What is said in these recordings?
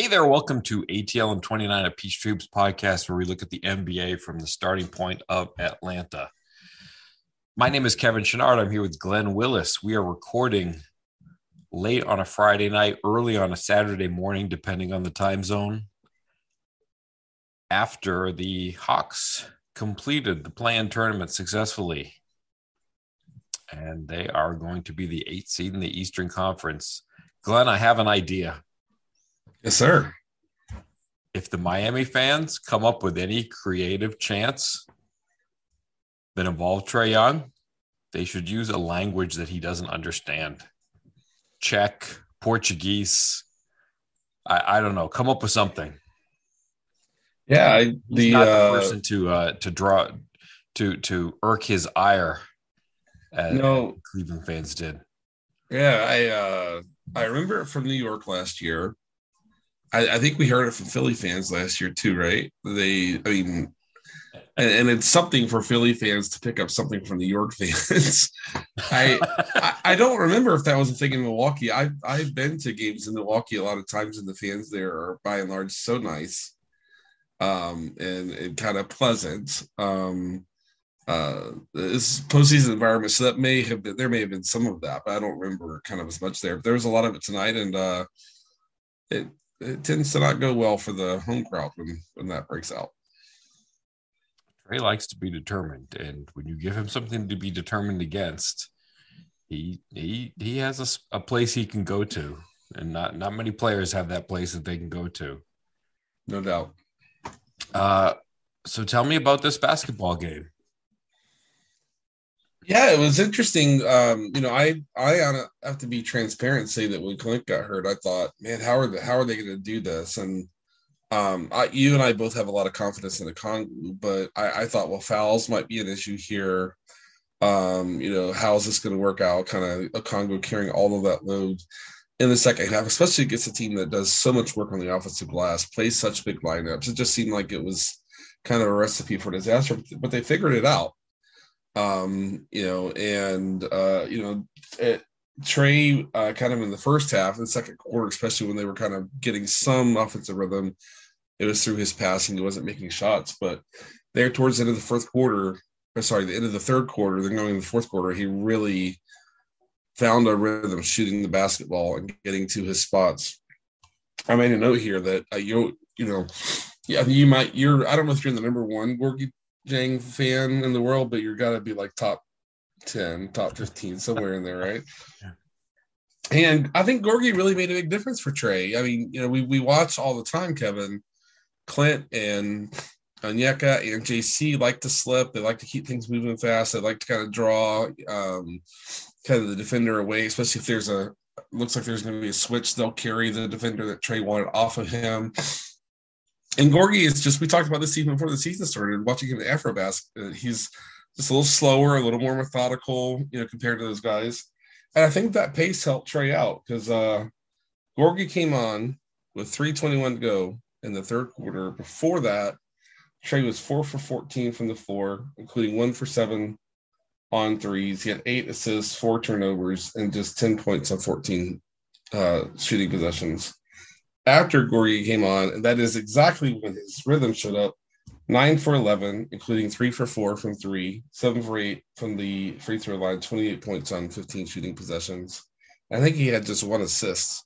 Hey there, welcome to ATL and 29 a Peachtree Hoops podcast, where we look at the NBA from the starting point of Atlanta. My name is Kevin Chouinard. I'm here with Glenn Willis. We are recording late on a Friday night, early on a Saturday morning, depending on the time zone, after the Hawks completed the play-in tournament successfully. And they are going to be the eighth seed in the Eastern Conference. Glenn, I have an idea. Yes, sir. If the Miami fans come up with any creative chance that involve Trae Young, they should use a language that he doesn't understand. Czech, Portuguese. I, I don't know. Come up with something. Yeah, I, He's the, not the uh, person to uh, to draw to to irk his ire. As No. Cleveland fans did. yeah, I uh, I remember it from New York last year. I, I think we heard it from Philly fans last year too, right? They, I mean, and, and it's something for Philly fans to pick up something from the York fans. I, I I don't remember if that was a thing in Milwaukee. I've I've been to games in Milwaukee a lot of times, and the fans there are by and large so nice, um, and and kind of pleasant. Um, uh, this postseason environment, so that may have been there may have been some of that, but I don't remember kind of as much there. But there was a lot of it tonight, and uh, it it tends to not go well for the home crowd when when that breaks out. Trae likes to be determined, and when you give him something to be determined against, he he he has a, a place he can go to, and not not many players have that place that they can go to. No doubt. Uh, so tell me about this basketball game. Yeah, it was interesting. Um, you know, I I have to be transparent say that when Clint got hurt, I thought, man, how are the how are they going to do this? And um, I, you and I both have a lot of confidence in the Congo, but I, I thought, well, fouls might be an issue here. Um, you know, how is this going to work out? Kind of a Congo carrying all of that load in the second half, especially against a team that does so much work on the offensive glass, plays such big lineups. It just seemed like it was kind of a recipe for disaster, but they figured it out um, you know, and uh, you know, it, Trae uh, kind of in the first half and second quarter, especially when they were kind of getting some offensive rhythm, it was through his passing. He wasn't making shots, but there towards the end of the fourth quarter, or sorry, the end of the third quarter, then going in the fourth quarter, he really found a rhythm shooting the basketball and getting to his spots. I made a note here that uh, you you know, yeah, you might you're I don't know if you're in the number one Dieng fan in the world, but you're got to be like top 10, top 15, somewhere in there, right? Yeah. And I think Gorgui really made a big difference for Trae. I mean, you know, we, we watch all the time, Kevin, Clint and Onyeka and JC like to slip. They like to keep things moving fast. They like to kind of draw um, kind of the defender away, especially if there's a looks like there's going to be a switch. They'll carry the defender that Trae wanted off of him. And Gorgui is just, we talked about this even before the season started, watching him in Afrobasket. Uh, he's just a little slower, a little more methodical, you know, compared to those guys. And I think that pace helped Trae out because uh, Gorgui came on with 321 to go in the third quarter. Before that, Trae was four for 14 from the floor, including one for seven on threes. He had eight assists, four turnovers, and just 10 points on 14 uh, shooting possessions after Gorgui came on, and that is exactly when his rhythm showed up. Nine for 11, including three for four from three, seven for eight from the free throw line, 28 points on 15 shooting possessions. I think he had just one assist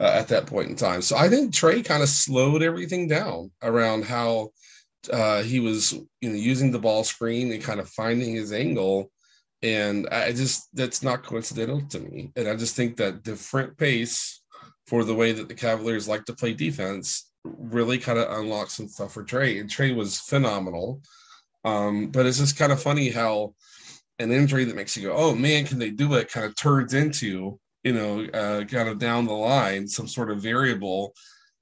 uh, at that point in time. So I think Trae kind of slowed everything down around how uh, he was, you know, using the ball screen and kind of finding his angle. And I just, that's not coincidental to me. And I just think that different pace for the way that the Cavaliers like to play defense really kind of unlocked some stuff for Trae. And Trae was phenomenal. Um, but it's just kind of funny how an injury that makes you go, oh man, can they do it? Kind of turns into, you know, uh, kind of down the line, some sort of variable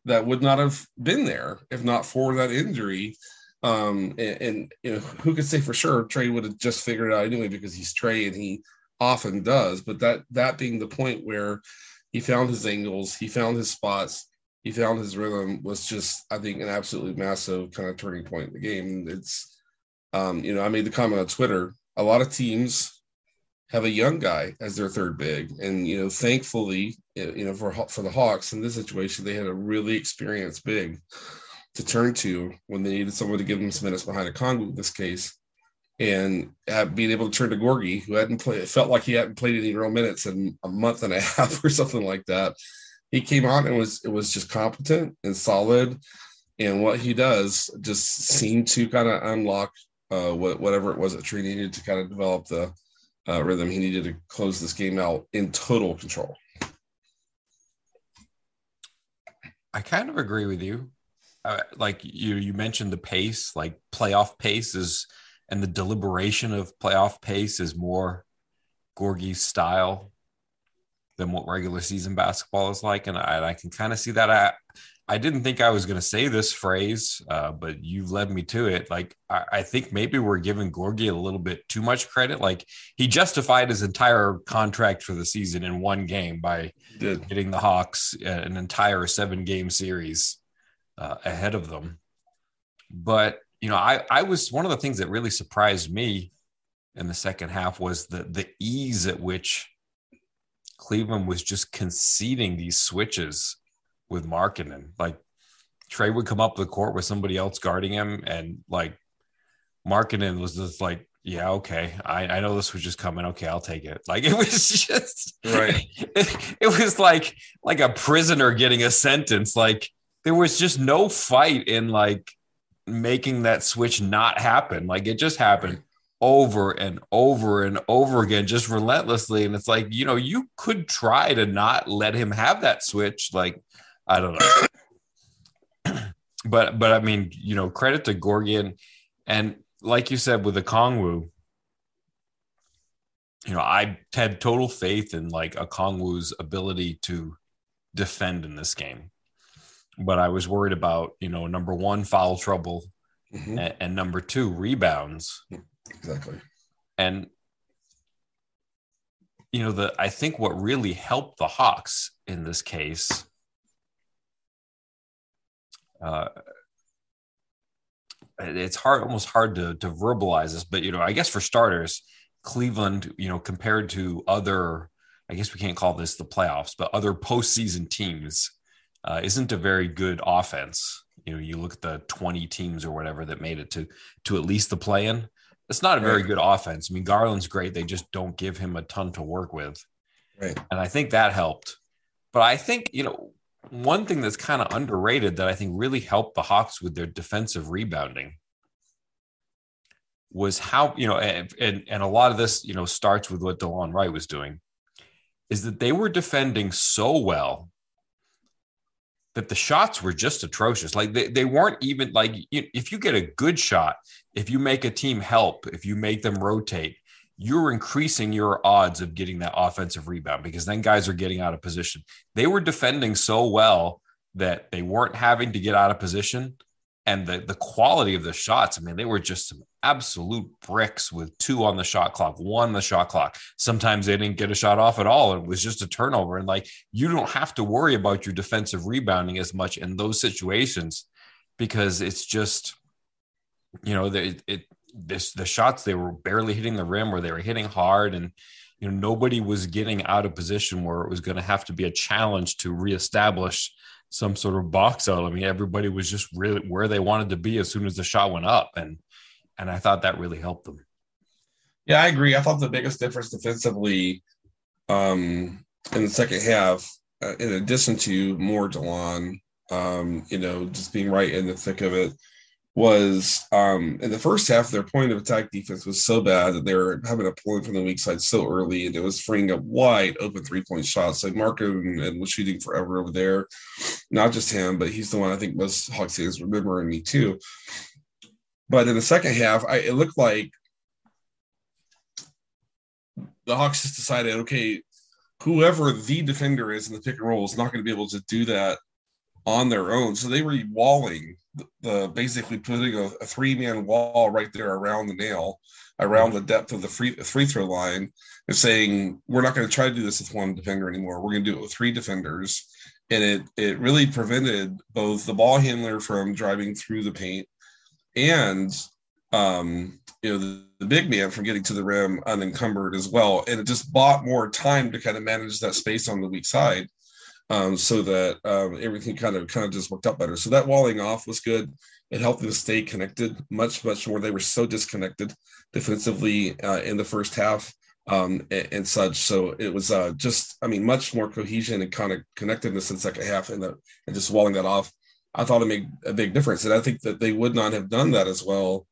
that would not have been there if not for that injury. Um, and, and you know, who could say for sure Trae would have just figured it out anyway because he's Trae and he often does. But that that being the point where he found his angles, he found his spots, he found his rhythm was just, I think, an absolutely massive kind of turning point in the game. It's, um, you know, I made the comment on Twitter. A lot of teams have a young guy as their third big, and you know, thankfully, you know, for for the Hawks in this situation, they had a really experienced big to turn to when they needed someone to give them some minutes behind a Okongwu in this case, and being able to turn to Gorgui, who hadn't played, felt like he hadn't played any real minutes in a month and a half or something like that. He came on and was it was just competent and solid, and what he does just seemed to kind of unlock uh, whatever it was that Trae needed to kind of develop the uh, rhythm he needed to close this game out in total control. I kind of agree with you. Uh, like you, you mentioned the pace, like playoff pace is, and the deliberation of playoff pace is more Gorgui style than what regular season basketball is like, and I, I can kind of see that. I, I didn't think I was going to say this phrase, uh, but you've led me to it. Like, I, I, think maybe we're giving Gorgui a little bit too much credit. Like, he justified his entire contract for the season in one game by getting the Hawks uh, an entire seven game series uh, ahead of them. But, you know, I, I was one of the things that really surprised me in the second half was the, the ease at which Cleveland was just conceding these switches with Markkanen. Like Trae would come up the court with somebody else guarding him, and like Markkanen was just like, yeah, okay, I, I know this was just coming. Okay, I'll take it. Like it was just right. It, it was like like a prisoner getting a sentence. Like there was just no fight in like making that switch not happen. Like it just happened over and over and over again, just relentlessly. And it's like, you know, you could try to not let him have that switch. Like I don't know. but but I mean, you know, credit to Gorgian and like you said with the Kongwu, you know, I had total faith in like Okongwu's ability to defend in this game. But I was worried about, you know, number one, foul trouble, mm-hmm. and, and number two, rebounds. Exactly. And you know, the I think what really helped the Hawks in this case uh, it's hard, almost hard to, to verbalize this, but you know, I guess for starters, Cleveland, you know, compared to other, I guess we can't call this the playoffs, but other postseason teams, uh, isn't a very good offense. You know, you look at the 20 teams or whatever that made it to to at least the play-in. It's not a very right. good offense. I mean, Garland's great. They just don't give him a ton to work with. Right. And I think that helped. But I think, you know, one thing that's kind of underrated that I think really helped the Hawks with their defensive rebounding was how, you know, and, and, and a lot of this, you know, starts with what Delon Wright was doing, is that they were defending so well that the shots were just atrocious. Like they, they weren't even like, if you get a good shot, if you make a team help, if you make them rotate, you're increasing your odds of getting that offensive rebound because then guys are getting out of position. They were defending so well that they weren't having to get out of position. And the, the quality of the shots, I mean, they were just some absolute bricks with two on the shot clock, one the shot clock. Sometimes they didn't get a shot off at all. It was just a turnover. And like, you don't have to worry about your defensive rebounding as much in those situations because it's just, you know, it, it this the shots they were barely hitting the rim or they were hitting hard and you know nobody was getting out of position where it was going to have to be a challenge to reestablish some sort of box out. I mean, everybody was just really where they wanted to be as soon as the shot went up, and and I thought that really helped them. Yeah, I agree. I thought the biggest difference defensively um, in the second half, uh, in addition to more Delon, um, you know, just being right in the thick of it, was um, in the first half, their point of attack defense was so bad that they were having to pull from the weak side so early, and it was freeing up wide open three point shots. Like and was shooting forever over there. Not just him, but he's the one I think most Hawks fans remember and me too. But in the second half, I, it looked like the Hawks just decided, okay, whoever the defender is in the pick and roll is not going to be able to do that on their own. So they were walling the basically putting a, a three man wall right there around the nail, around the depth of the free free throw line, and saying we're not going to try to do this with one defender anymore. We're going to do it with three defenders, and it it really prevented both the ball handler from driving through the paint and um, you know the, the big man from getting to the rim unencumbered as well, and it just bought more time to kind of manage that space on the weak side um, so that um, everything kind of kind of just worked out better. So that walling off was good. It helped them stay connected much much more. They were so disconnected defensively uh, in the first half um, and, and, such. So it was uh, just I mean much more cohesion and kind of connectedness in the second half and the, and just walling that off. I thought it made a big difference, and I think that they would not have done that as well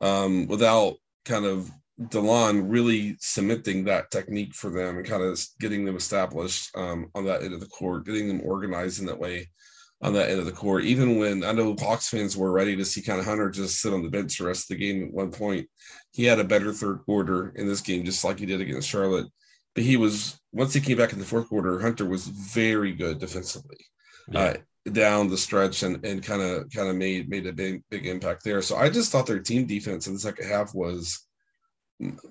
um, without kind of Delon really cementing that technique for them and kind of getting them established um, on that end of the court, getting them organized in that way on that end of the court. Even when I know Hawks fans were ready to see kind of Hunter just sit on the bench the rest of the game at one point, he had a better third quarter in this game, just like he did against Charlotte. But he was once he came back in the fourth quarter, Hunter was very good defensively. Yeah. Uh, down the stretch and and kind of kind of made made a big big impact there. So I just thought their team defense in the second half was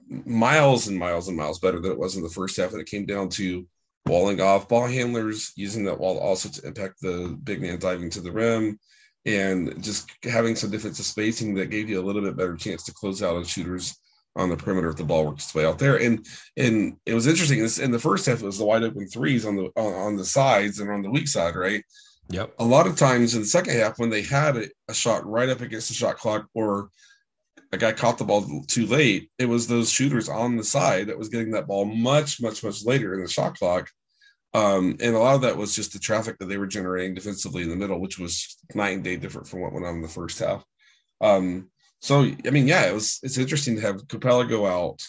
miles and miles and miles better than it was in the first half. And it came down to walling off ball handlers, using that wall also to impact the big man diving to the rim, and just having some defensive spacing that gave you a little bit better chance to close out on shooters on the perimeter if the ball works its way out there. And and it was interesting. In the first half, it was the wide open threes on the on, on the sides and on the weak side, right? Yep. A lot of times in the second half, when they had a, a shot right up against the shot clock or a guy caught the ball too late, it was those shooters on the side that was getting that ball much, much, much later in the shot clock. Um, and a lot of that was just the traffic that they were generating defensively in the middle, which was night and day different from what went on in the first half. Um, so I mean, yeah, it was it's interesting to have Capela go out.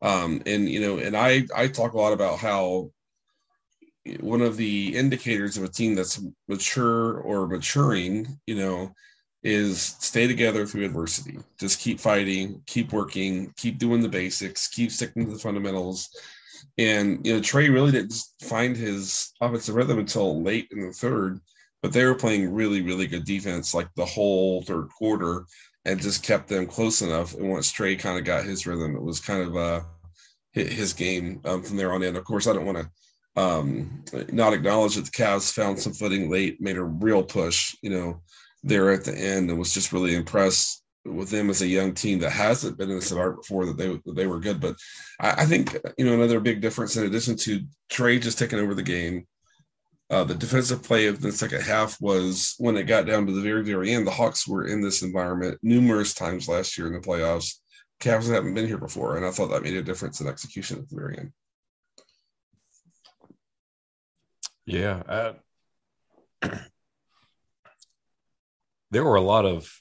Um, and you know, and I I talk a lot about how one of the indicators of a team that's mature or maturing, you know, is stay together through adversity. Just keep fighting, keep working, keep doing the basics, keep sticking to the fundamentals. And you know, Trae really didn't find his offensive rhythm until late in the third, but they were playing really, really good defense like the whole third quarter and just kept them close enough. And once Trae kind of got his rhythm, it was kind of uh his game um, from there on in. Of course, I don't want to um, not acknowledge that the Cavs found some footing late, made a real push, you know, there at the end, and was just really impressed with them as a young team that hasn't been in this environment before that they that they were good. But I, I, think you know another big difference in addition to Trae just taking over the game. Uh, the defensive play of the second half was when it got down to the very, very end. The Hawks were in this environment numerous times last year in the playoffs. Cavs haven't been here before, and I thought that made a difference in execution at the very end. Yeah. there were a lot of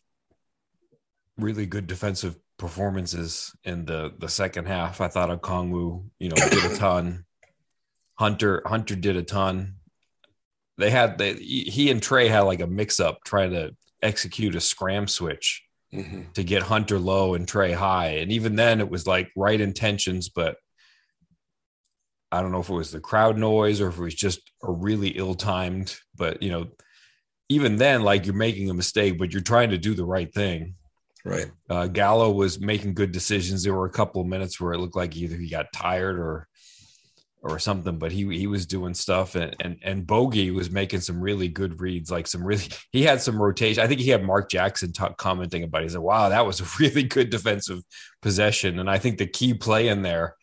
really good defensive performances in the the second half. I thought Okongwu, you know, did a ton. Hunter Hunter did a ton. They had they he and Trae had like a mix up trying to execute a scram switch mm-hmm. to get Hunter low and Trae high. And even then it was like right intentions, but I don't know if it was the crowd noise or if it was just a really ill timed, but you know, even then, like you're making a mistake, but you're trying to do the right thing. Right. Uh, Gallo was making good decisions. There were a couple of minutes where it looked like either he got tired or or something, but he he was doing stuff and and and Bogi was making some really good reads, like some really he had some rotation. I think he had Mark Jackson talk, commenting about. It. He said, "Wow, that was a really good defensive possession." And I think the key play in there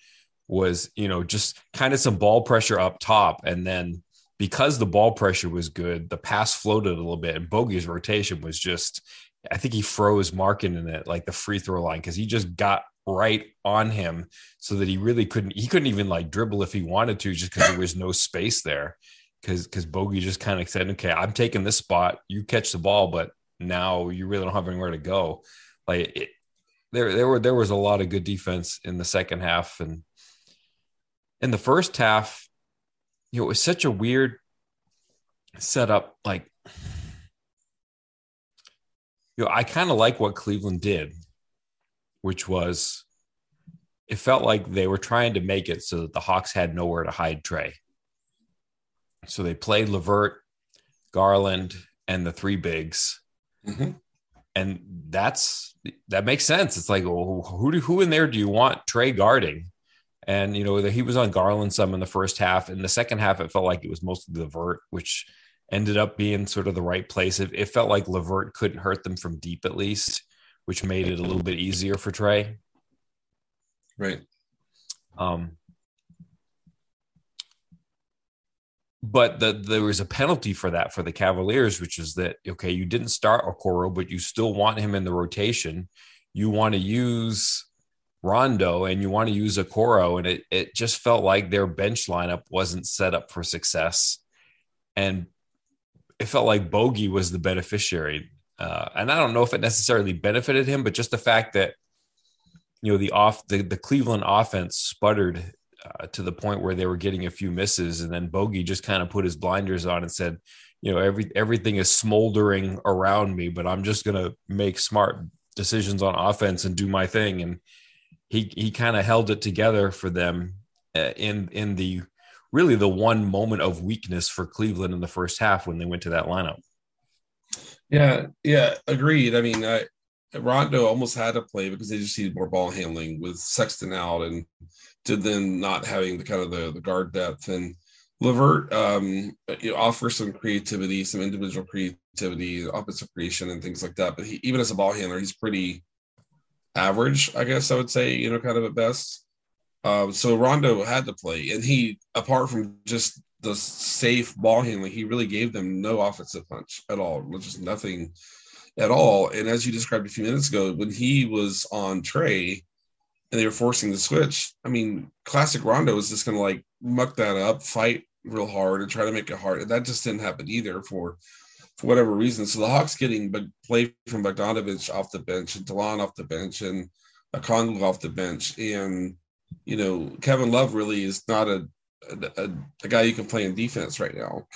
was you know just kind of some ball pressure up top and then because the ball pressure was good the pass floated a little bit and Bogi's rotation was just i think he froze Markkanen it like the free throw line because he just got right on him so that he really couldn't he couldn't even like dribble if he wanted to just because there was no space there. Because because bogey just kind of said okay i'm taking this spot. You catch the ball but now you really don't have anywhere to go. Like it, there there were there was a lot of good defense in the second half and in the first half, you know, it was such a weird setup. Like, you know, I kind of like what Cleveland did, which was it felt like they were trying to make it so that the Hawks had nowhere to hide Trae. So they played LeVert, Garland, and the three bigs. Mm-hmm. And that's that makes sense. It's like, well, who do, who in there do you want Trae guarding? And you know, he was on Garland some in the first half. In the second half, it felt like it was mostly LeVert, which ended up being sort of the right place. It, it felt like LeVert couldn't hurt them from deep at least, which made it a little bit easier for Trae. Right. Um, but the, there was a penalty for that for the Cavaliers, which is that okay, you didn't start Okoro, but you still want him in the rotation. You want to use Rondo and you want to use Okoro, and it it just felt like their bench lineup wasn't set up for success, and it felt like Bogi was the beneficiary. Uh, and I don't know if it necessarily benefited him, but just the fact that you know the off the, the Cleveland offense sputtered uh, to the point where they were getting a few misses, and then Bogi just kind of put his blinders on and said, "You know, every everything is smoldering around me, but I'm just going to make smart decisions on offense and do my thing." And he he kind of held it together for them uh, in in the really the one moment of weakness for Cleveland in the first half when they went to that lineup. Yeah, yeah, agreed. I mean, I, Rondo almost had to play because they just needed more ball handling with Sexton out and to then not having the kind of the, the guard depth and LeVert um, you know, offers some creativity, some individual creativity, offensive creation, and things like that. But he, even as a ball handler, he's pretty average, I guess I would say. You know, kind of at best. Um, so Rondo had to play, and he, apart from just the safe ball handling, he really gave them no offensive punch at all, just nothing at all. And as you described a few minutes ago, when he was on Trae and they were forcing the switch, I mean, classic Rondo was just going to like muck that up, fight real hard, and try to make it hard. And that just didn't happen either for for whatever reason. So the Hawks getting big play from Bogdanovic off the bench and Delon off the bench and Okongwu off the bench. And, you know, Kevin Love really is not a, a, a guy you can play in defense right now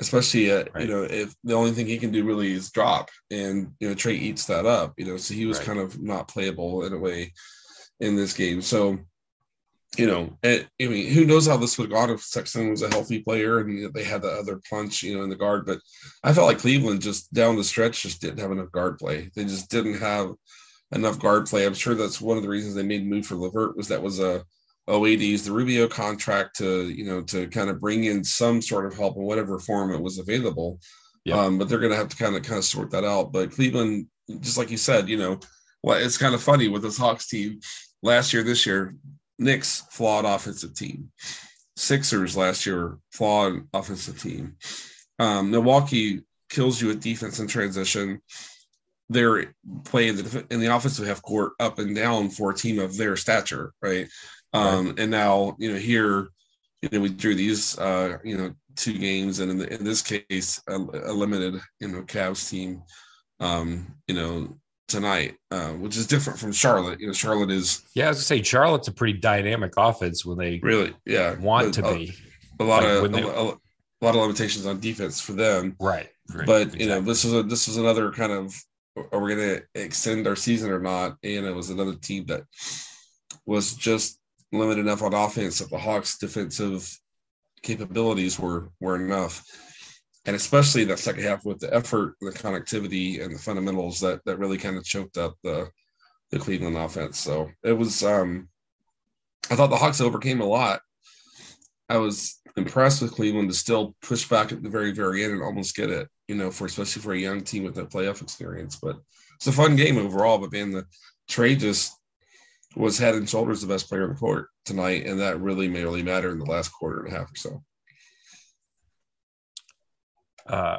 especially uh, right. you know if the only thing he can do really is drop and you know Trae eats that up you know so he was right. kind of not playable in a way in this game so you know it, I mean who knows how this would have gone if Sexton was a healthy player and they had the other punch you know in the guard but I felt like Cleveland just down the stretch just didn't have enough guard play they just didn't have enough guard play I'm sure that's one of the reasons they made a move for LeVert was that was a oh, we use the Rubio contract to, you know, to kind of bring in some sort of help in whatever form it was available. Um, but they're going to have to kind of kind of sort that out. But Cleveland, just like you said, you know, well, it's kind of funny with this Hawks team last year, this year, Knicks flawed offensive team, Sixers last year flawed offensive team. Um, Milwaukee kills you with defense and transition. They're playing the, in the offensive half court up and down for a team of their stature, right? Um, right. And now, you know, here, you know, we drew these, uh, you know, two games, and in, the, in this case, a, a, limited, you know, Cavs team, um, you know, tonight, uh, which is different from Charlotte. You know, Charlotte is. Yeah, I was gonna say Charlotte's a pretty dynamic offense when they really, yeah, want to be. A lot like of they, a, a, lot of limitations on defense for them, right? right but exactly. you know, this was a this was another kind of are we going to extend our season or not? And it was another team that was just limited enough on offense that the Hawks' defensive capabilities were were enough, and especially that second half with the effort, the connectivity, and the fundamentals that that really kind of choked up the the Cleveland offense. So it was. um I thought the Hawks overcame a lot. I was impressed with Cleveland to still push back at the very, very end and almost get it, you know, for especially for a young team with that playoff experience. But it's a fun game overall. But man, the trade just was head and shoulders the best player in the court tonight, and that really really matter in the last quarter and a half or so. Uh,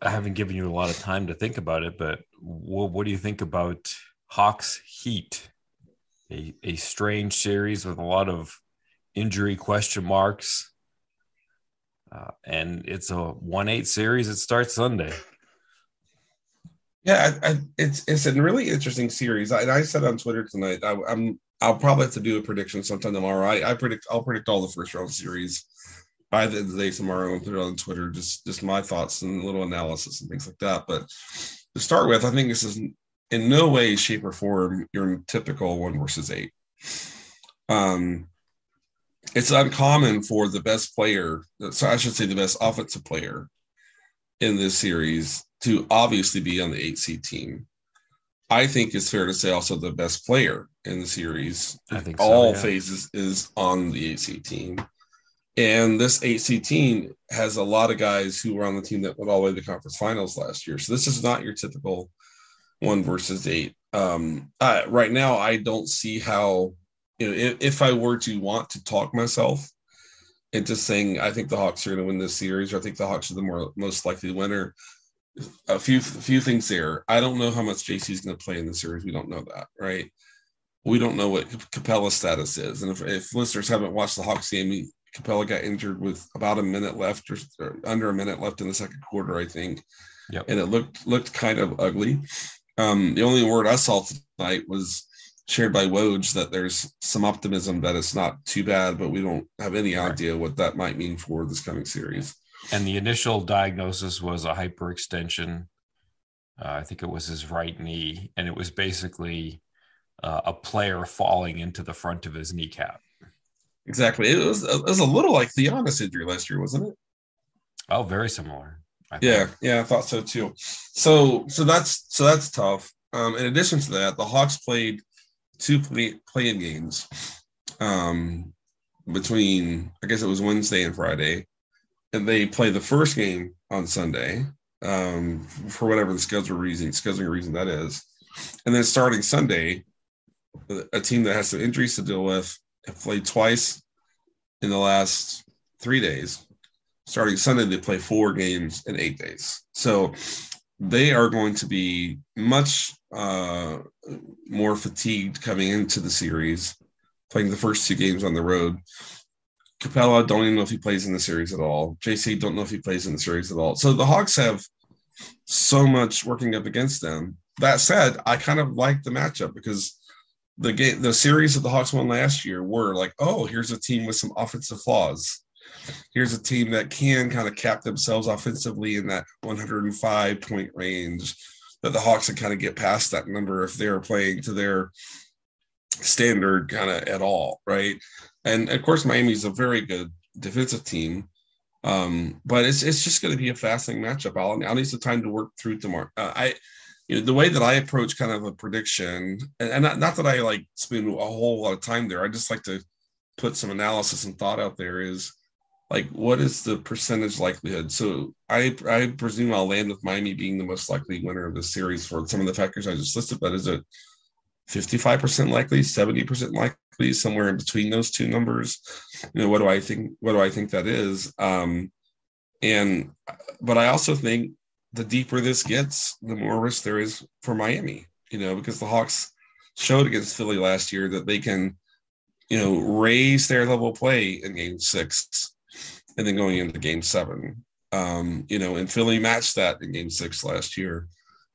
I haven't given you a lot of time to think about it, but what, what do you think about Hawks Heat? A, a strange series with a lot of injury question marks. Uh, and it's a 1 8 series. It starts Sunday. Yeah, I, I, it's it's a really interesting series. I, I said on Twitter tonight, I, am I'll probably have to do a prediction sometime tomorrow. I, I predict I'll predict all the first round series by the, end of the day tomorrow and put it on Twitter. Just just my thoughts and a little analysis and things like that. But to start with, I think this is in no way, shape, or form your typical one versus eight. Um, it's uncommon for the best player, so I should say the best offensive player in this series to obviously be on the eight seed team. I think it's fair to say also the best player in the series. I think all so, yeah. phases is on the eight seed team. And this seed team has a lot of guys who were on the team that went all the way to the conference finals last year. So this is not your typical one versus eight. Um, right now, I don't see how, you know, if, if I were to want to talk myself just saying I think the Hawks are going to win this series, or I think the Hawks are the more most likely winner. A few a few things there. I don't know how much JC is going to play in the series. We don't know that, right? We don't know what Capela's status is, and if, if listeners haven't watched the Hawks game, Capela got injured with about a minute left or, or, under a minute left in the second quarter, I think. Yep. And it looked looked kind of ugly. Um, the only word I saw tonight was shared by Woj that there's some optimism that it's not too bad, but we don't have any right. idea what that might mean for this coming series. And the initial diagnosis was a hyperextension. Uh, I think it was his right knee, and it was basically uh, a player falling into the front of his kneecap. Exactly. It was it was a little like the Giannis injury last year, wasn't it? Oh, very similar. yeah, yeah, I thought so too. So so that's so that's tough. Um, in addition to that, the Hawks played two play, playing games um, between I guess it was Wednesday and Friday, and they play the first game on Sunday um, for whatever the schedule reason scheduling reason that is, and then starting Sunday, a team that has some injuries to deal with have played twice in the last three days. Starting Sunday, they play four games in eight days. So they are going to be much uh, more fatigued coming into the series, playing the first two games on the road. Capela, don't even know if he plays in the series at all. JC, don't know if he plays in the series at all. So the Hawks have so much working up against them. That said, I kind of like the matchup because the game, the series that the Hawks won last year were like, oh, here's a team with some offensive flaws. Here's a team that can kind of cap themselves offensively in that 105 point range. That the Hawks can kind of get past that number if they're playing to their standard kind of at all, right? And of course, Miami's a very good defensive team. Um, but it's it's just going to be a fascinating matchup. I'll, I'll need some time to work through tomorrow. Uh, I you know, the way that I approach kind of a prediction, and, and not, not that I like spend a whole lot of time there, I just like to put some analysis and thought out there is like what is the percentage likelihood? So i i presume i'll land with miami being the most likely winner of the series for some of the factors i just listed but is it 55% likely 70% likely somewhere in between those two numbers? You know what do i think what do i think that is? Um and but i also think the deeper this gets, the more risk there is for Miami, you know, because the Hawks showed against Philly last year that they can, you know, raise their level of play in game six and then going into game seven. Um, you know, and Philly matched that in game six last year.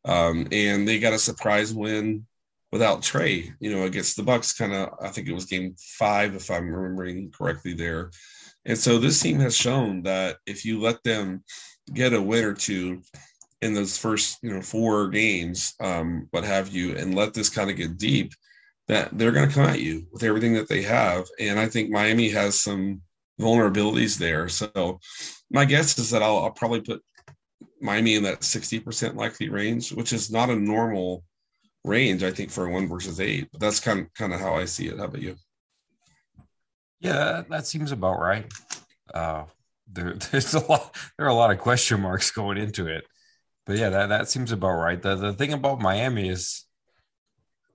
Um, and they got a surprise win without Trae, you know, against the Bucks kind of I think it was game five, if I'm remembering correctly there. And so this team has shown that if you let them get a win or two in those first you know four games, um, what have you, and let this kind of get deep, that they're going to come at you with everything that they have. And I think Miami has some vulnerabilities there. So my guess is that I'll, I'll probably put Miami in that 60% likely range, which is not a normal range, I think, for one versus eight. But that's kind of kind of how I see it. How about you? Yeah, that seems about right. Uh, there, there's a lot. There are a lot of question marks going into it but yeah, that, that seems about right. The the thing about Miami is,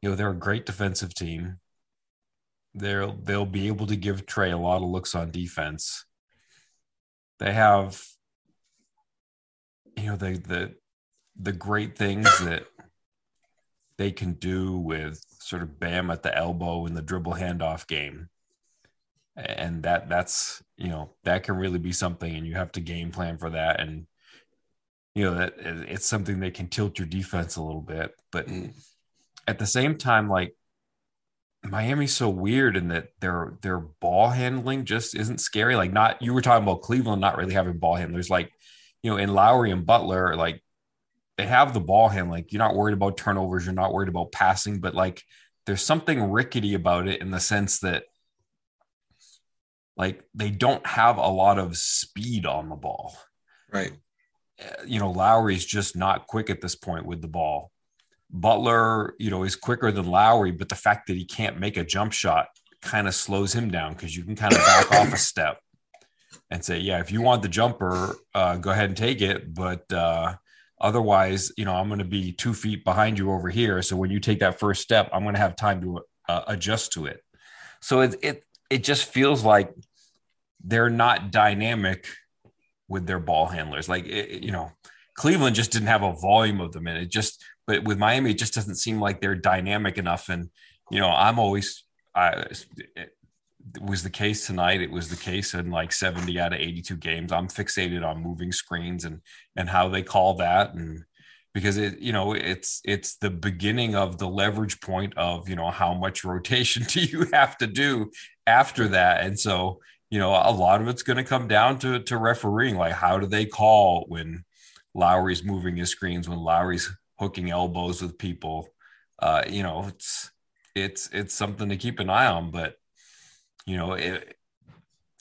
you know, they're a great defensive team. They'll they'll be able to give Trae a lot of looks on defense. They have, you know, the the the great things that they can do with sort of Bam at the elbow in the dribble handoff game. And that that's you know that can really be something, and you have to game plan for that. And you know that it's something that can tilt your defense a little bit but mm. at the same time like Miami's so weird in that their their ball handling just isn't scary. Like not you were talking about Cleveland not really having ball handlers. Like you know in Lowry and Butler like they have the ball hand like you're not worried about turnovers you're not worried about passing but like there's something rickety about it in the sense that like they don't have a lot of speed on the ball. Right you know, Lowry's just not quick at this point with the ball. Butler, you know, is quicker than Lowry, but the fact that he can't make a jump shot kind of slows him down because you can kind of back off a step and say, yeah, if you want the jumper, uh, go ahead and take it. But uh, otherwise, you know, I'm going to be two feet behind you over here. So when you take that first step, I'm going to have time to uh, adjust to it. So it, it, it just feels like they're not dynamic with their ball handlers. Like it, you know, Cleveland just didn't have a volume of them, and it just. But with Miami, it just doesn't seem like they're dynamic enough. And you know, I'm always I, it was the case tonight. It was the case in like 70 out of 82 games. I'm fixated on moving screens and and how they call that and because it you know it's it's the beginning of the leverage point of you know how much rotation do you have to do after that and so you know a lot of it's going to come down to to refereeing like how do they call when Lowry's moving his screens when Lowry's hooking elbows with people? Uh you know it's it's it's something to keep an eye on but you know it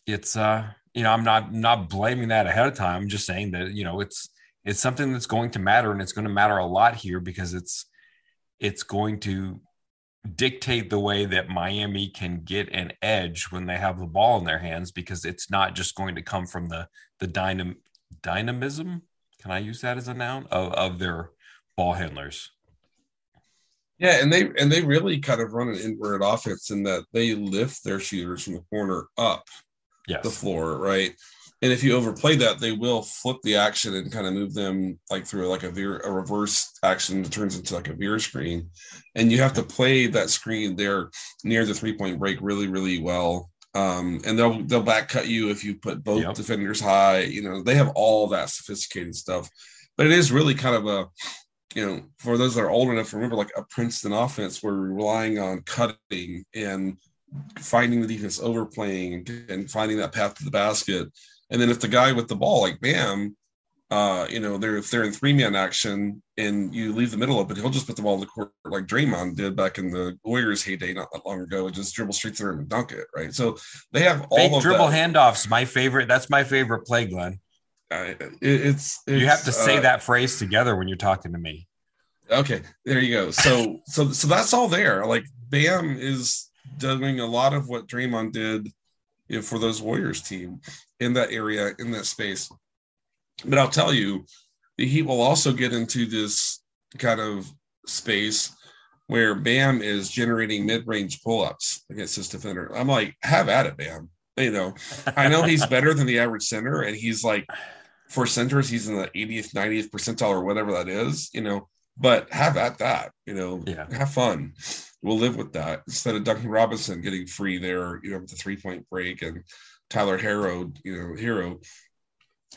it's uh you know i'm not not blaming that ahead of time. I'm just saying that you know it's it's something that's going to matter and it's going to matter a lot here because it's it's going to dictate the way that Miami can get an edge when they have the ball in their hands because it's not just going to come from the the dynam dynamism? Can I use that as a noun? Of, of their ball handlers. Yeah and they and they really kind of run an inverted offense in that they lift their shooters from the corner up yes. the floor right and if you overplay that, they will flip the action and kind of move them like through like a veer, a reverse action that turns into like a veer screen. And you have to play that screen there near the three point break really, really well. Um, and they'll they'll back cut you if you put both yep. defenders high. You know, they have all that sophisticated stuff. But it is really kind of a you know, for those that are old enough to remember, like a Princeton offense, where we're relying on cutting and finding the defense overplaying and finding that path to the basket and then if the guy with the ball, like Bam, uh, you know, they're if they're in three man action and you leave the middle open, he'll just put the ball in the court like Draymond did back in the Warriors heyday not that long ago, and just dribble straight through and dunk it. Right. So they have all Fake of dribble that. handoffs. My favorite. That's my favorite play, Glenn. Uh, it, it's, it's, you have to say uh, that phrase together when you're talking to me. Okay, there you go. So so so that's all there. Like Bam is doing a lot of what Draymond did you know, for those Warriors team in that area, in that space. But I'll tell you, the Heat will also get into this kind of space where Bam is generating mid-range pull-ups against his defender. I'm like, have at it, Bam. You know, I know he's better than the average center, and he's like for centers, he's in the 80th, 90th percentile or whatever that is, you know, but have at that, you know, yeah. have fun we'll live with that instead of Duncan Robinson getting free there, you know, with the three point break and Tyler Herro, you know, Herro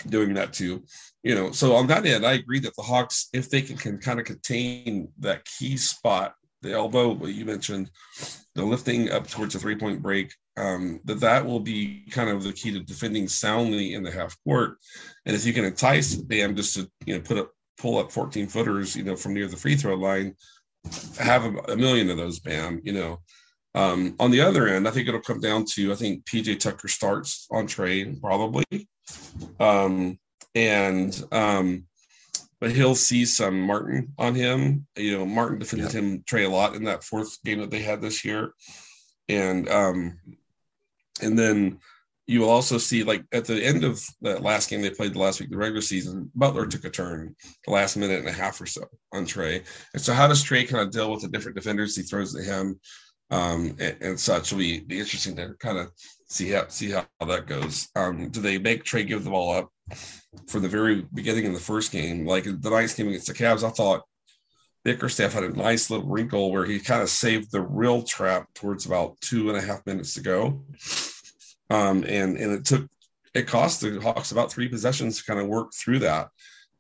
doing that too. You know, so on that end, I agree that the Hawks, if they can, can kind of contain that key spot, the elbow, what you mentioned, the lifting up towards a three point break, um, that that will be kind of the key to defending soundly in the half court. And if you can entice Bam just to, you know, put up, pull up 14 footers, you know, from near the free throw line, have a, a million of those, bam, you know. Um, on the other end, I think it'll come down to I think PJ Tucker starts on Trae probably, um, and um, but he'll see some Martin on him. You know, Martin defended yeah. him Trae a lot in that fourth game that they had this year, and um, and then you will also see like at the end of that last game they played the last week, the regular season, Butler took a turn the last minute and a half or so on Trae. And so how does Trae kind of deal with the different defenders he throws at him um, and, and, such? will be, be interesting to kind of see how see how that goes. Um, do they make Trae give the ball up for the very beginning in the first game? Like the nice game against the Cavs, I thought Bickerstaff had a nice little wrinkle where he kind of saved the real trap towards about two and a half minutes to go um, and and it took it cost the Hawks about three possessions to kind of work through that.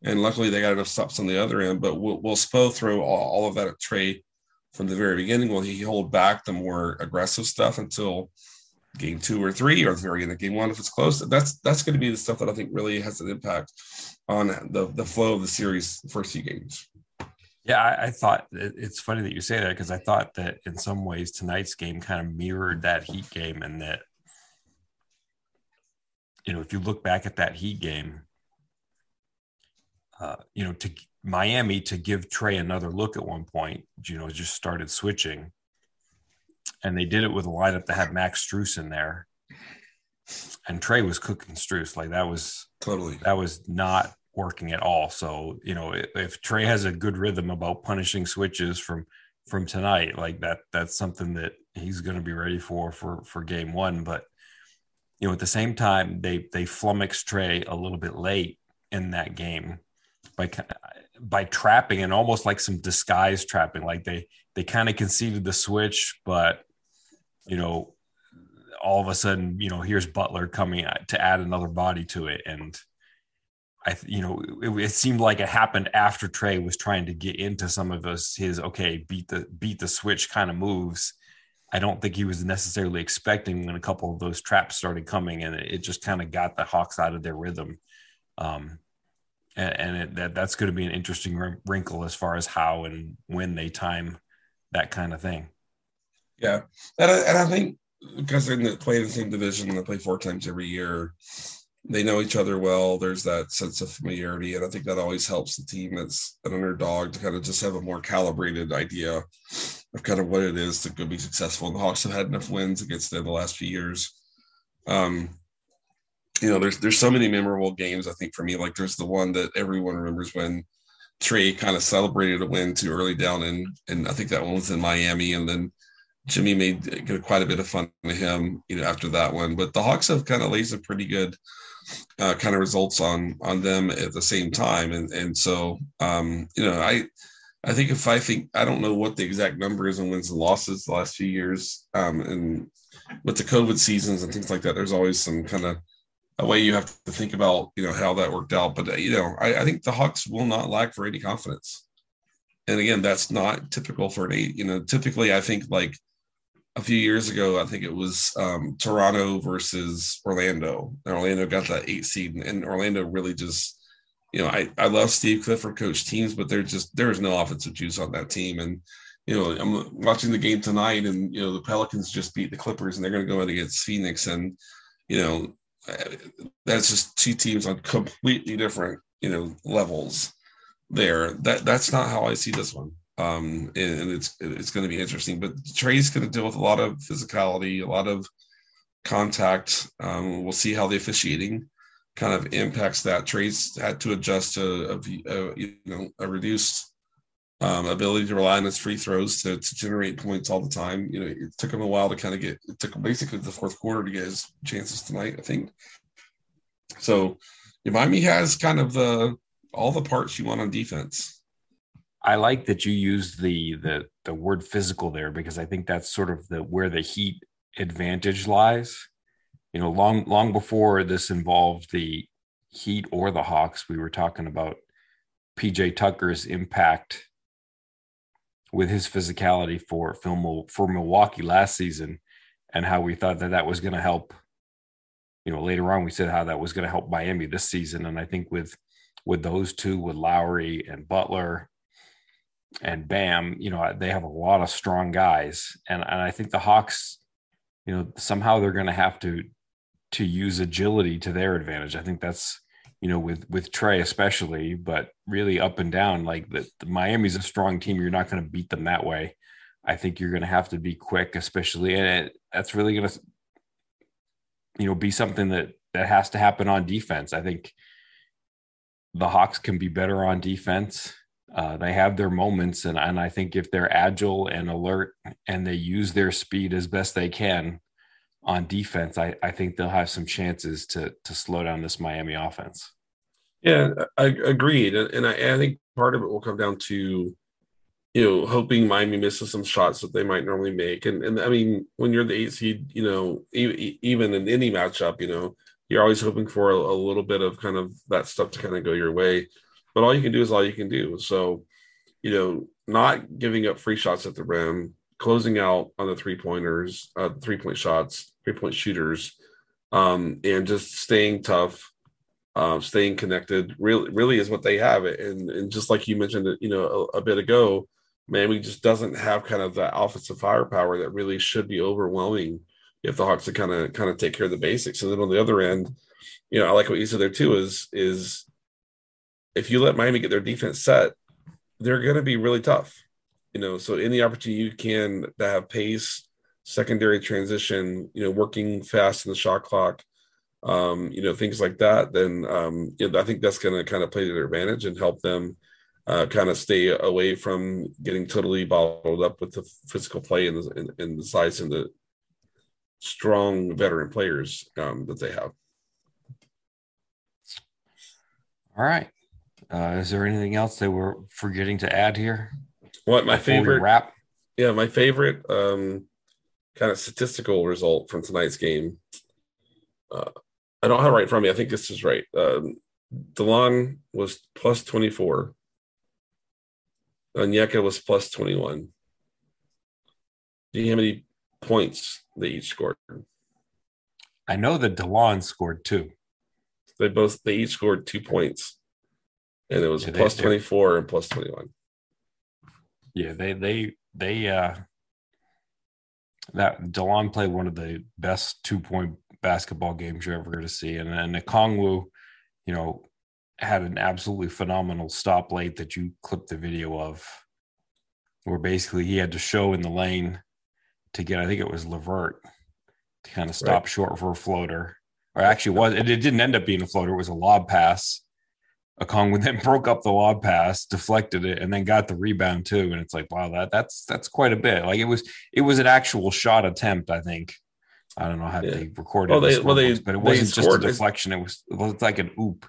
And luckily they got enough stops on the other end. But will, will Spo throw all, all, of that at Trae from the very beginning? Will he hold back the more aggressive stuff until game two or three or the very end of game one if it's close? That's that's going to be the stuff that I think really has an impact on the the flow of the series the first few games. Yeah, I, I thought it's funny that you say that because I thought that in some ways tonight's game kind of mirrored that Heat game and that you know, if you look back at that Heat game, uh, you know, to Miami to give Trae another look at one point, you know, just started switching, and they did it with a lineup that had Max Strus in there, and Trae was cooking Strus like that was totally. that was not working at all. So you know, if, if Trae has a good rhythm about punishing switches from from tonight, like that, that's something that he's going to be ready for for for game one, but you know, at the same time, they they flummoxed Trae a little bit late in that game by by trapping and almost like some disguise trapping. Like they they kind of conceded the switch, but you know, all of a sudden, you know, here's Butler coming to add another body to it, and I, you know, it, it, seemed like it happened after Trae was trying to get into some of his, his okay, beat the beat the switch kind of moves. I don't think he was necessarily expecting when a couple of those traps started coming, and it, just kind of got the Hawks out of their rhythm. Um, and, and it, that that's going to be an interesting wrinkle as far as how and when they time that kind of thing. Yeah, and I, and I think because they play in the same division, they play four times every year they know each other well. There's that sense of familiarity, and I think that always helps the team that's an underdog to kind of just have a more calibrated idea of kind of what it is to go be successful. And the Hawks have had enough wins against them the last few years. Um, you know, there's there's so many memorable games. I think for me, like there's the one that everyone remembers when Trae kind of celebrated a win too early down in, and I think that one was in Miami, and then Jimmy made quite a bit of fun of him, you know, after that one. But the Hawks have kind of laid some pretty good uh, kind of results on on them at the same time, and and so um, you know I I think if I think I don't know what the exact number is and wins and losses the last few years, um, and with the COVID seasons and things like that, there's always some kind of a way you have to think about you know how that worked out. But uh, you know I, I think the Hawks will not lack for any confidence. And again, that's not typical for an eight. You know, typically I think like a few years ago, I think it was um, Toronto versus Orlando. And Orlando got that eight seed, and Orlando really just, you know, I, I love Steve Clifford coach teams, but they're just there's no offensive juice on that team. And you know, I'm watching the game tonight, and you know, the Pelicans just beat the Clippers, and they're going to go out against Phoenix, and you know, that's just two teams on completely different you know levels. There, that that's not how I see this one um, and, and, it's it's going to be interesting. But Trae's going to deal with a lot of physicality, a lot of contact. Um, we'll see how the officiating kind of impacts that. Trae's had to adjust to a, a you know a reduced um, ability to rely on his free throws to, to generate points all the time. You know, it took him a while to kind of get. It took basically the fourth quarter to get his chances tonight. I think. So, Miami has kind of the all the parts you want on defense. I like that you use the the the word physical there because I think that's sort of the where the Heat advantage lies. You know, long long before this involved the Heat or the Hawks, we were talking about PJ Tucker's impact with his physicality for film for Milwaukee last season, and how we thought that that was going to help. You know, later on we said how that was going to help Miami this season, and I think with with those two, with Lowry and Butler, and Bam, you know, they have a lot of strong guys, and and I think the Hawks, you know, somehow they're going to have to to use agility to their advantage. I think that's you know with with Trae especially, but really up and down. Like the, the Miami's a strong team. You're not going to beat them that way. I think you're going to have to be quick, especially, and it, that's really going to you know be something that that has to happen on defense. I think the Hawks can be better on defense uh, they have their moments, and, and I think if they're agile and alert and they use their speed as best they can on defense, I, I think they'll have some chances to to slow down this Miami offense. Yeah, I agreed, and I, I think part of it will come down to you know hoping Miami misses some shots that they might normally make, and and I mean when you're the eight seed, you know even in any matchup, you know you're always hoping for a, a little bit of kind of that stuff to kind of go your way but all you can do is all you can do. So, you know, not giving up free shots at the rim, closing out on the three pointers, uh, three point shots, three point shooters, um, and just staying tough, uh, staying connected. Really, really is what they have. And and just like you mentioned, you know, a, a bit ago, Miami just doesn't have kind of that offensive firepower that really should be overwhelming if the Hawks to kind of kind of take care of the basics. And then on the other end, you know, I like what you said there too. Is is if you let Miami get their defense set, they're going to be really tough. You know, so any opportunity you can to have pace, secondary transition, you know, working fast in the shot clock, um, you know, things like that, then um, you know, I think that's going to kind of play to their advantage and help them uh, kind of stay away from getting totally bottled up with the physical play and the, and, and the size and the strong veteran players um, that they have. All right. Uh, is there anything else that we're forgetting to add here? What my favorite wrap? Yeah, my favorite um, kind of statistical result from tonight's game. Uh, I don't have it right from me. I think this is right. Um, Delon was plus 24. Onyeka was plus 21. Do you have any points they each scored? I know that Delon scored two. They both they each scored two points. And it was yeah, plus they, 24 and plus 21. Yeah, they they they uh that Delon played one of the best two point basketball games you're ever going to see. And then Okongwu, you know, had an absolutely phenomenal stop late that you clipped the video of, where basically he had to show in the lane to get, I think it was LeVert, to kind of stop right. short for a floater. Or actually was it, it didn't end up being a floater, it was a lob pass. Okongwu then broke up the lob pass, deflected it, and then got the rebound too. And it's like, wow, that that's that's quite a bit. Like it was it was an actual shot attempt, I think. I don't know how yeah. they recorded well, they, well, they, but it wasn't just a deflection. It was, it was like an oop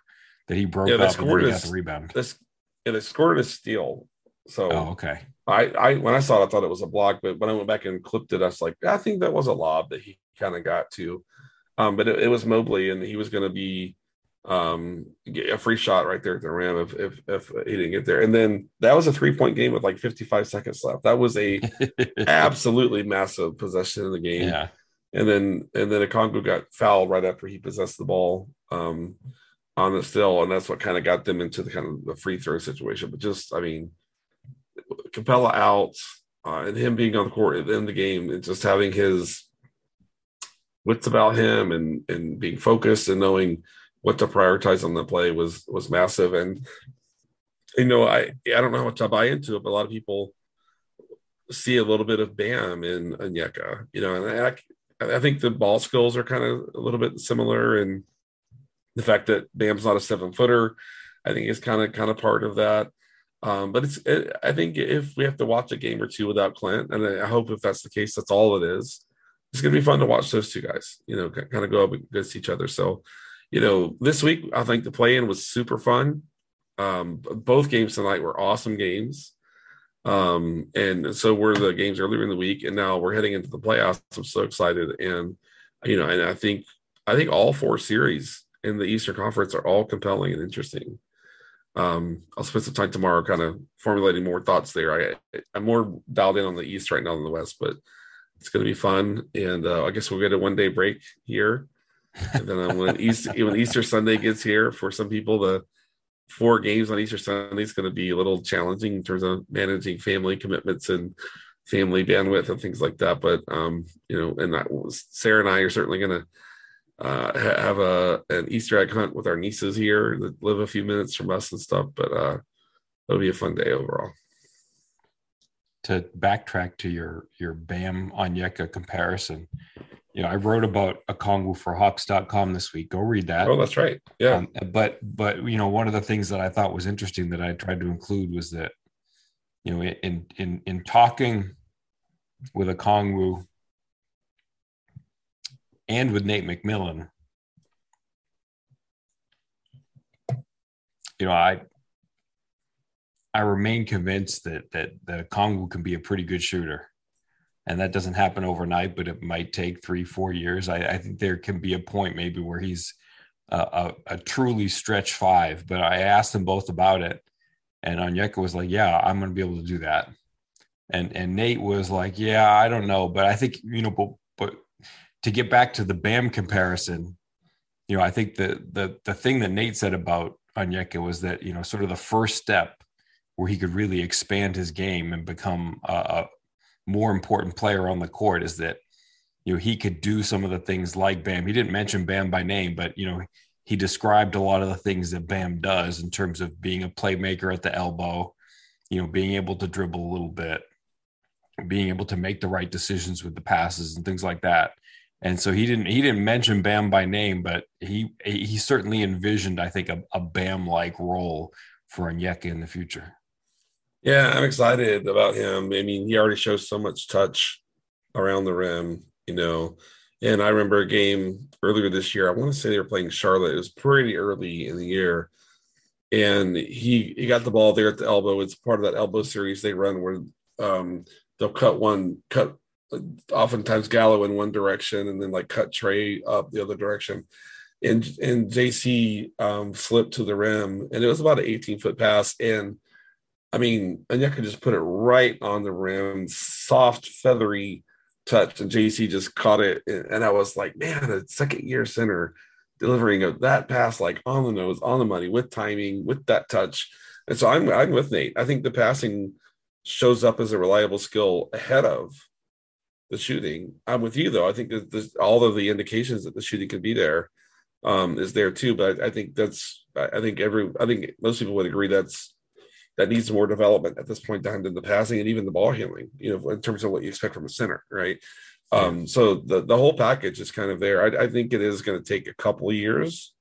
that he broke yeah, up and then he got the rebound. This, yeah, they scored a steal. So oh, okay. I, I when I saw it, I thought it was a block, but when I went back and clipped it, I was like, I think that was a lob that he kind of got to. Um, but it, it was Mobley, and he was going to be um a free shot right there at the rim if, if if he didn't get there. And then that was a three point game with like 55 seconds left. That was a absolutely massive possession in the game. Yeah. And then and then Okongwu got fouled right after he possessed the ball um, on the still, and that's what kind of got them into the kind of the free throw situation. But just, I mean, Capela out uh, and him being on the court at the end of the game, and just having his wits about him and and being focused and knowing what to prioritize on the play was was massive. And you know, I I don't know how much I buy into it, but a lot of people see a little bit of Bam in Onyeka, you know, and I, I think the ball skills are kind of a little bit similar, and the fact that Bam's not a seven footer, I think is kind of kind of part of that. Um, but it's it, I think if we have to watch a game or two without Clint, and I hope if that's the case, that's all it is. It's gonna be fun to watch those two guys, you know, kind of go up against each other. So, you know, this week I think the play in was super fun. Um, both games tonight were awesome games. Um, and so were the games earlier in the week, and now we're heading into the playoffs. I'm so excited, and you know, and I think I think all four series in the Eastern Conference are all compelling and interesting. Um, I'll spend some time tomorrow, kind of formulating more thoughts there. I I'm more dialed in on the East right now than the West, but it's going to be fun, and uh, I guess we'll get a one day break here, and then when Easter when Easter Sunday gets here for some people the four games on Easter Sunday is going to be a little challenging in terms of managing family commitments and family bandwidth and things like that. But um, you know, and that Sarah and I are certainly going to uh, have a an Easter egg hunt with our nieces here that live a few minutes from us and stuff. But uh, it'll be a fun day overall. To backtrack to your your Bam Onyeka comparison, you know, I wrote about Okongwu for Hawks.com this week. Go read that. Oh, that's right. Yeah. Um, but but you know, one of the things that I thought was interesting that I tried to include was that, you know, in in in talking with Okongwu and with Nate McMillan, you know, I I remain convinced that that that Okongwu can be a pretty good shooter and that doesn't happen overnight, but it might take three, four years. I, I think there can be a point maybe where he's a, a, a, truly stretch five. But I asked them both about it, and Onyeka was like, "Yeah, I'm going to be able to do that," and and Nate was like, "Yeah, I don't know, but I think you know, but but to get back to the Bam comparison, you know, I think the the the thing that Nate said about Onyeka was that you know, sort of the first step where he could really expand his game and become a, more important player on the court is that you know he could do some of the things like Bam. He didn't mention Bam by name, but you know he described a lot of the things that Bam does in terms of being a playmaker at the elbow, you know, being able to dribble a little bit, being able to make the right decisions with the passes and things like that. And so he didn't he didn't mention Bam by name, but he he certainly envisioned, I think, a, a Bam like role for Onyeka in the future. Yeah, I'm excited about him. I mean, he already shows so much touch around the rim, you know, And I remember a game earlier this year. I want to say they were playing Charlotte. It was pretty early in the year, and he he got the ball there at the elbow. It's part of that elbow series they run where um, they'll cut one cut oftentimes Gallo in one direction and then like cut Trae up the other direction. And and JC um, flipped to the rim and it was about an 18 foot pass. And I mean, Onyeka just put it right on the rim, soft, feathery touch, and JC just caught it. And I was like, man, a second year center delivering of that pass like on the nose, on the money, with timing, with that touch. And so I'm I'm with Nate. I think the passing shows up as a reliable skill ahead of the shooting. I'm with you though. I think that all of the indications that the shooting could be there um, is there too. But I, I, think that's I think every I think most people would agree that's that needs more development at this point down to the passing and even the ball handling. You know, in terms of what you expect from a center, right? Um, so the the whole package is kind of there. I, I think it is going to take a couple years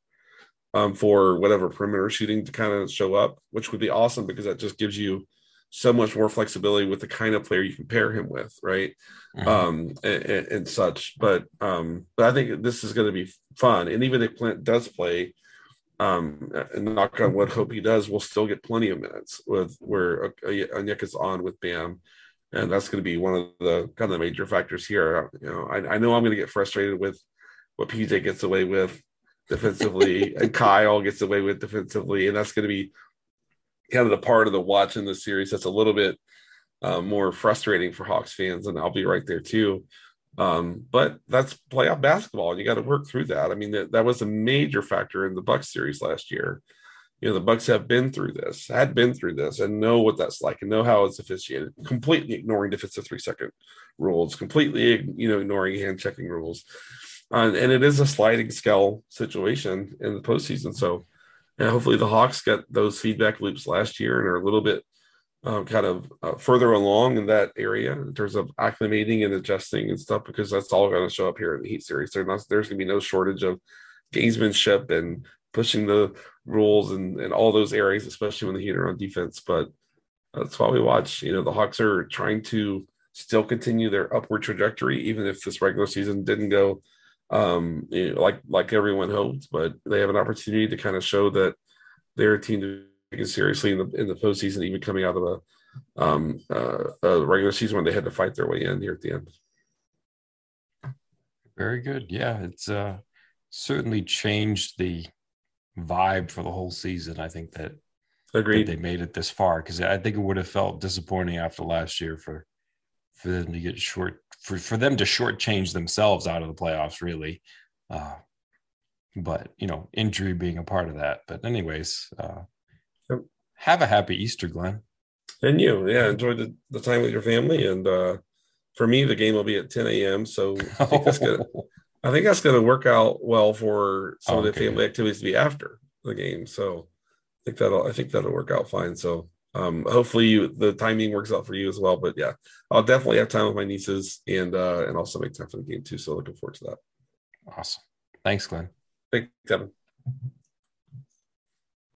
um, for whatever perimeter shooting to kind of show up, which would be awesome because that just gives you so much more flexibility with the kind of player you can pair him with, right? Mm-hmm. Um, and, and, and, such. But um, but I think this is going to be fun. And even if Clint does play, um, and knock on wood, hope he does, we'll still get plenty of minutes with where Onyeka is on with Bam. And that's going to be one of the kind of the major factors here. You know, I, I know I'm going to get frustrated with what PJ gets away with defensively and Kyle gets away with defensively. And that's going to be kind of the part of the watch in the series that's a little bit uh, more frustrating for Hawks fans, and I'll be right there too. Um, but that's playoff basketball, and you got to work through that. I mean, that, that was a major factor in the Bucks series last year. You know, the Bucks have been through this, had been through this, and know what that's like, and know how it's officiated. Completely ignoring defensive three second rules, completely you know ignoring hand checking rules, uh, and it is a sliding scale situation in the postseason. So and hopefully the Hawks got those feedback loops last year and are a little bit um, kind of uh, further along in that area in terms of acclimating and adjusting and stuff because that's all going to show up here in the Heat series. Not, there's going to be no shortage of gamesmanship and pushing the rules and, and all those areas, especially when the Heat are on defense. But that's why we watch. You know, the Hawks are trying to still continue their upward trajectory, even if this regular season didn't go um, you know, like like everyone hoped, but they have an opportunity to kind of show that they're a team to take it seriously in the in the postseason, even coming out of a um, uh, a regular season when they had to fight their way in here at the end. Very good. Yeah, it's uh, certainly changed the vibe for the whole season. I think that, Agreed. That they made it this far because I think it would have felt disappointing after last year for for them to get short for, for them to shortchange themselves out of the playoffs, really. Uh, but you know, injury being a part of that. But anyways, uh. Have a happy Easter, Glenn. And you, yeah, enjoy the, the time with your family. And uh, for me, the game will be at 10 a.m. So I think that's gonna, I think that's gonna work out well for some okay. of the family activities to be after the game. So I think that'll I think that'll work out fine. So um, hopefully you, the timing works out for you as well. But yeah, I'll definitely have time with my nieces and uh, and also make time for the game too. So looking forward to that. Awesome. Thanks, Glenn. Thanks, Kevin.